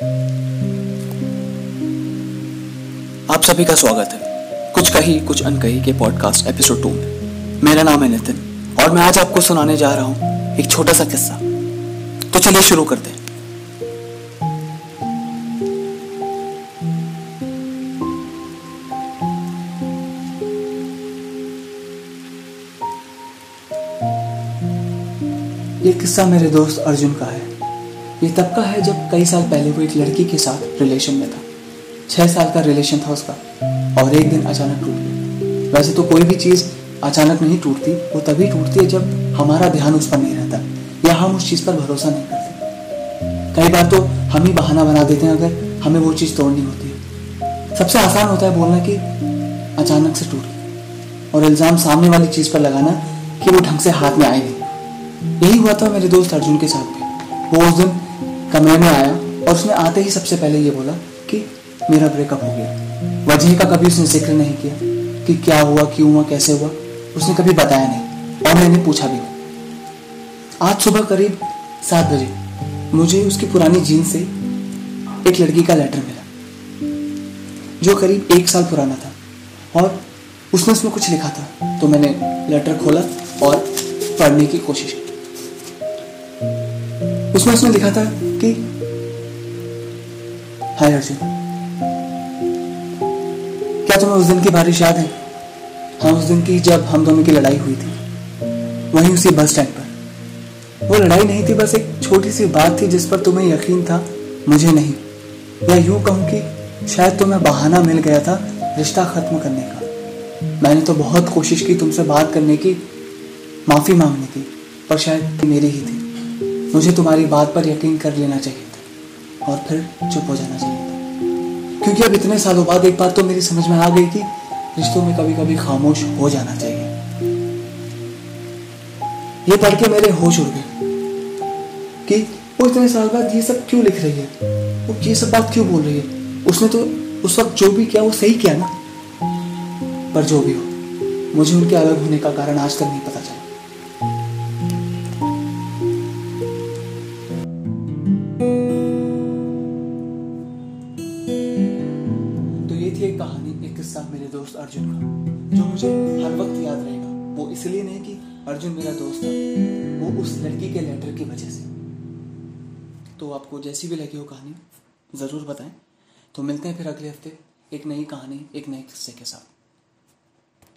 आप सभी का स्वागत है। कुछ कही, कुछ अनकही के पॉडकास्ट एपिसोड टू में। मेरा नाम है नितिन, और मैं आज आपको सुनाने जा रहा हूँ एक छोटा सा किस्सा। तो चलिए शुरू करते हैं। ये किस्सा मेरे दोस्त अर्जुन का ये तब का है जब कई साल पहले वो एक लड़की के साथ रिलेशन में था। छह साल का रिलेशन था उसका, और एक दिन अचानक टूट गया। वैसे तो कोई भी चीज़ अचानक नहीं टूटती, वो तभी टूटती है जब हमारा ध्यान उस पर नहीं रहता, या हम उस चीज़ पर भरोसा नहीं करते। कई बार तो हम ही बहाना बना देते हैं अगर हमें वो चीज़ तोड़नी होती है। सबसे आसान होता है बोलना कि अचानक से टूट गई और इल्ज़ाम सामने वाली चीज़ पर लगाना कि वो ढंग से हाथ में आए नहीं। यही हुआ था मेरे दोस्त अर्जुन के साथ भी। वो उस दिन कमरे में आया और उसने आते ही सबसे पहले ये बोला कि मेरा ब्रेकअप हो गया। वजह का कभी उसने ज़िक्र नहीं किया कि क्या हुआ, क्यों हुआ, कैसे हुआ, उसने कभी बताया नहीं और मैंने पूछा भी आज सुबह करीब सात बजे मुझे उसकी पुरानी जीन से एक लड़की का लेटर मिला, जो करीब एक साल पुराना था और उसने उसमें कुछ लिखा था। तो मैंने लेटर खोला और पढ़ने की कोशिश की। उसमें उसने लिखा था कि हाय अर्जुन, क्या तुम्हें उस दिन की बारिश याद है? हाँ उस दिन की जब हम दोनों की लड़ाई हुई थी, वहीं उसी बस स्टैंड पर। वो लड़ाई नहीं थी, बस एक छोटी सी बात थी जिस पर तुम्हें यकीन था, मुझे नहीं। या यूँ कहूँ कि शायद तुम्हें बहाना मिल गया था रिश्ता खत्म करने का। मैंने तो बहुत कोशिश की तुमसे बात करने की, माफ़ी मांगने की, पर शायद मेरी ही थी। मुझे तुम्हारी बात पर यकीन कर लेना चाहिए था और फिर चुप हो जाना चाहिए था। क्योंकि अब इतने सालों बाद एक बात तो मेरी समझ में आ गई कि रिश्तों में कभी कभी खामोश हो जाना चाहिए। ये पढ़ के मेरे होश उड़ गए कि वो इतने साल बाद ये सब क्यों लिख रही है? वो ये सब बात क्यों बोल रही है? उसने तो उस वक्त जो भी किया, वो सही किया ना? पर जो भी हो, मुझे उनके अलग होने का कारण आज तक नहीं पता चला। एक कहानी एक किस्सा मेरे दोस्त अर्जुन का, जो मुझे हर वक्त याद रहेगा। वो इसलिए नहीं कि अर्जुन मेरा दोस्त था, वो उस लड़की के लेटर की वजह से। तो आपको जैसी भी लगी हो कहानी, ज़रूर बताएँ। तो मिलते हैं फिर अगले हफ़्ते, एक नई कहानी, एक नए किस्से के साथ।